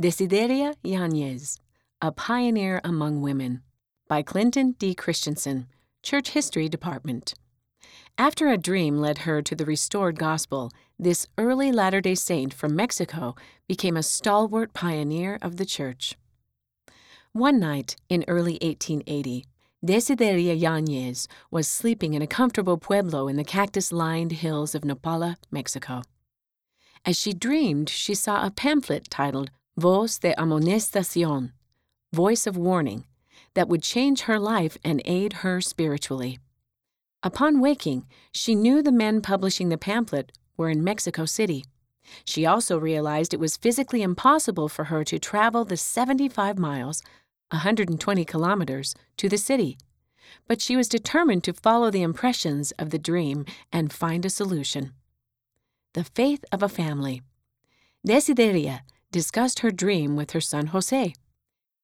Desideria Yanez, A Pioneer Among Women, by Clinton D. Christensen, Church History Department. After a dream led her to the restored gospel, this early Latter day Saint from Mexico became a stalwart pioneer of the church. One night in early 1880, Desideria Yanez was sleeping in a comfortable pueblo in the cactus lined hills of Nopala, Mexico. As she dreamed, she saw a pamphlet titled Voz de Amonestacion, Voice of Warning, that would change her life and aid her spiritually. Upon waking, she knew the men publishing the pamphlet were in Mexico City. She also realized it was physically impossible for her to travel the 75 miles, 120 kilometers, to the city. But she was determined to follow the impressions of the dream and find a solution. The faith of a family. Desideria discussed her dream with her son Jose.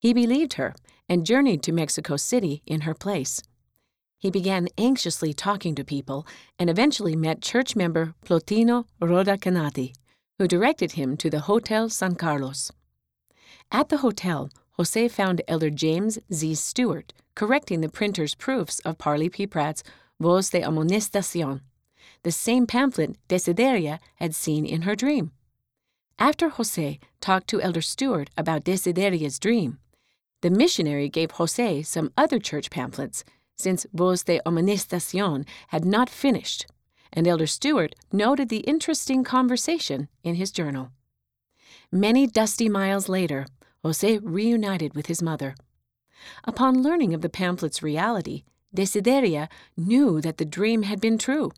He believed her and journeyed to Mexico City in her place. He began anxiously talking to people and eventually met church member Plotino Rhodakanaty, who directed him to the Hotel San Carlos. At the hotel, Jose found Elder James Z. Stewart correcting the printer's proofs of Parley P. Pratt's Voz de Amonestacion the same pamphlet Desideria had seen in her dream. After Jose talked to Elder Stewart about Desideria's dream, the missionary gave Jose some other church pamphlets, since Voz de Amonestacion had not finished, and Elder Stewart noted the interesting conversation in his journal. Many dusty miles later, Jose reunited with his mother. Upon learning of the pamphlet's reality, Desideria knew that the dream had been true.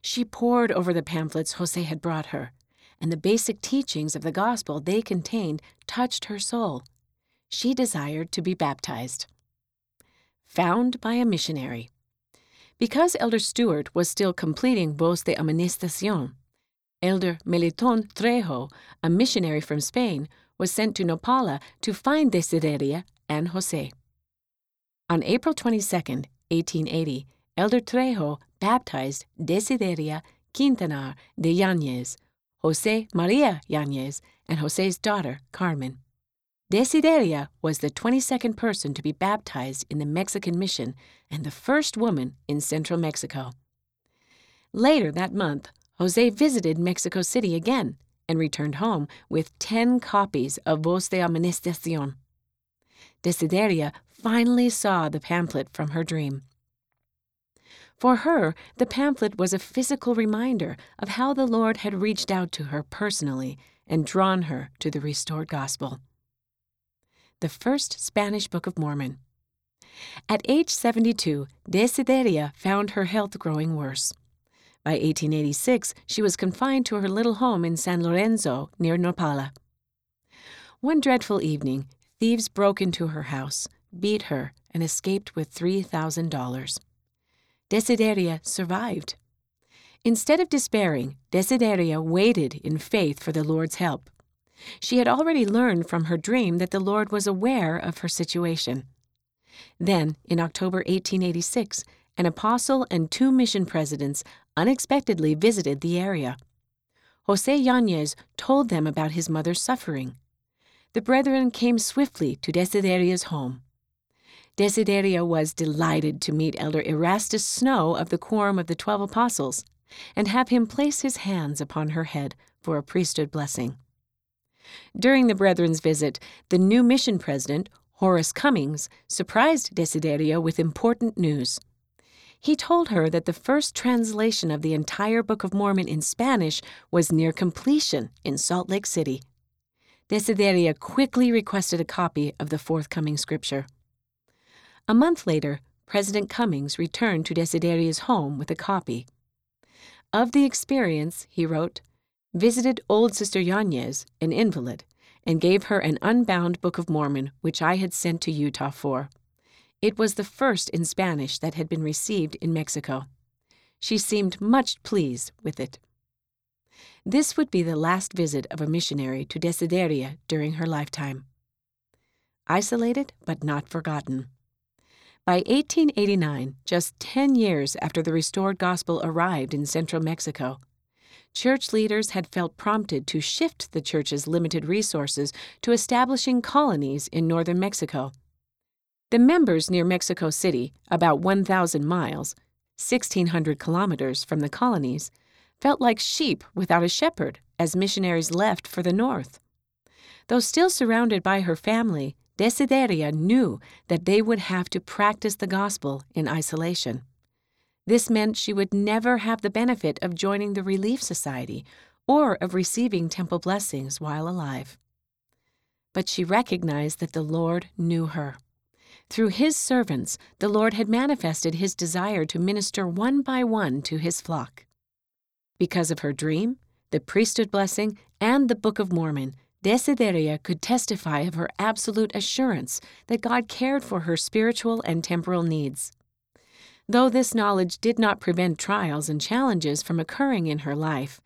She pored over the pamphlets Jose had brought her, and the basic teachings of the gospel they contained touched her soul. She desired to be baptized. Found by a missionary. Because Elder Stewart was still completing Voz de Amonestacion, Elder Meliton Trejo, a missionary from Spain, was sent to Nopala to find Desideria and Jose. On April 22, 1880, Elder Trejo baptized Desideria Quintanar de Yanez, Jose Maria Yanez, and Jose's daughter, Carmen. Desideria was the 22nd person to be baptized in the Mexican mission and the first woman in central Mexico. Later that month, Jose visited Mexico City again and returned home with 10 copies of Voz de Amonestacion. Desideria finally saw the pamphlet from her dream. For her, the pamphlet was a physical reminder of how the Lord had reached out to her personally and drawn her to the restored gospel. The First Spanish Book of Mormon. At age 72, Desideria found her health growing worse. By 1886, she was confined to her little home in San Lorenzo near Nopala. One dreadful evening, thieves broke into her house, beat her, and escaped with $3,000. Desideria survived. Instead of despairing, Desideria waited in faith for the Lord's help. She had already learned from her dream that the Lord was aware of her situation. Then, in October 1886, an apostle and two mission presidents unexpectedly visited the area. Jose Yanez told them about his mother's suffering. The brethren came swiftly to Desideria's home. Desideria was delighted to meet Elder Erastus Snow of the Quorum of the Twelve Apostles and have him place his hands upon her head for a priesthood blessing. During the brethren's visit, the new mission president, Horace Cummings, surprised Desideria with important news. He told her that the first translation of the entire Book of Mormon in Spanish was near completion in Salt Lake City. Desideria quickly requested a copy of the forthcoming scripture. A month later, President Cummings returned to Desideria's home with a copy. Of the experience, he wrote, visited old Sister Yanez, an invalid, and gave her an unbound Book of Mormon which I had sent to Utah for. It was the first in Spanish that had been received in Mexico. She seemed much pleased with it. This would be the last visit of a missionary to Desideria during her lifetime. Isolated but not forgotten. By 1889, just 10 years after the restored gospel arrived in central Mexico, church leaders had felt prompted to shift the church's limited resources to establishing colonies in northern Mexico. The members near Mexico City, about 1,000 miles, 1,600 kilometers from the colonies, felt like sheep without a shepherd as missionaries left for the north. Though still surrounded by her family, Desideria knew that they would have to practice the gospel in isolation. This meant she would never have the benefit of joining the Relief Society or of receiving temple blessings while alive. But she recognized that the Lord knew her. Through his servants, the Lord had manifested his desire to minister one by one to his flock. Because of her dream, the priesthood blessing, and the Book of Mormon, Desideria could testify of her absolute assurance that God cared for her spiritual and temporal needs. Though this knowledge did not prevent trials and challenges from occurring in her life,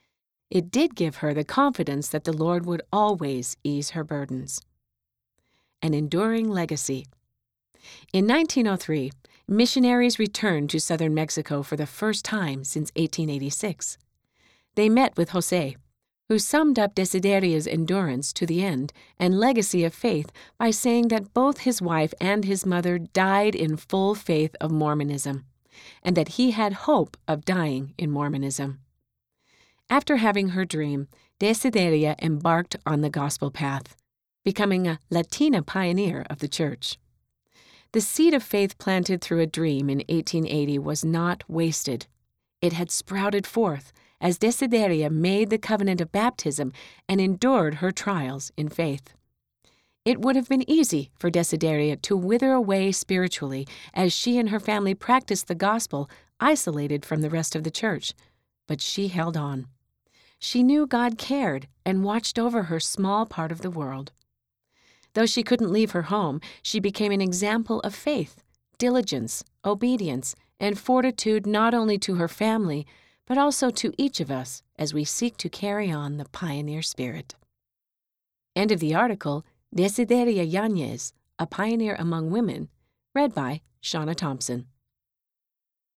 it did give her the confidence that the Lord would always ease her burdens. An enduring legacy. In 1903, missionaries returned to southern Mexico for the first time since 1886. They met with Jose, who summed up Desideria's endurance to the end and legacy of faith by saying that both his wife and his mother died in full faith of Mormonism, and that he had hope of dying in Mormonism. After having her dream, Desideria embarked on the gospel path, becoming a Latina pioneer of the church. The seed of faith planted through a dream in 1880 was not wasted. It had sprouted forth as Desideria made the covenant of baptism and endured her trials in faith. It would have been easy for Desideria to wither away spiritually as she and her family practiced the gospel isolated from the rest of the church, but she held on. She knew God cared and watched over her small part of the world. Though she couldn't leave her home, she became an example of faith, diligence, obedience, and fortitude not only to her family, but also to each of us as we seek to carry on the pioneer spirit. End of the article Desideria Yanez, a Pioneer Among Women, read by Shauna Thompson.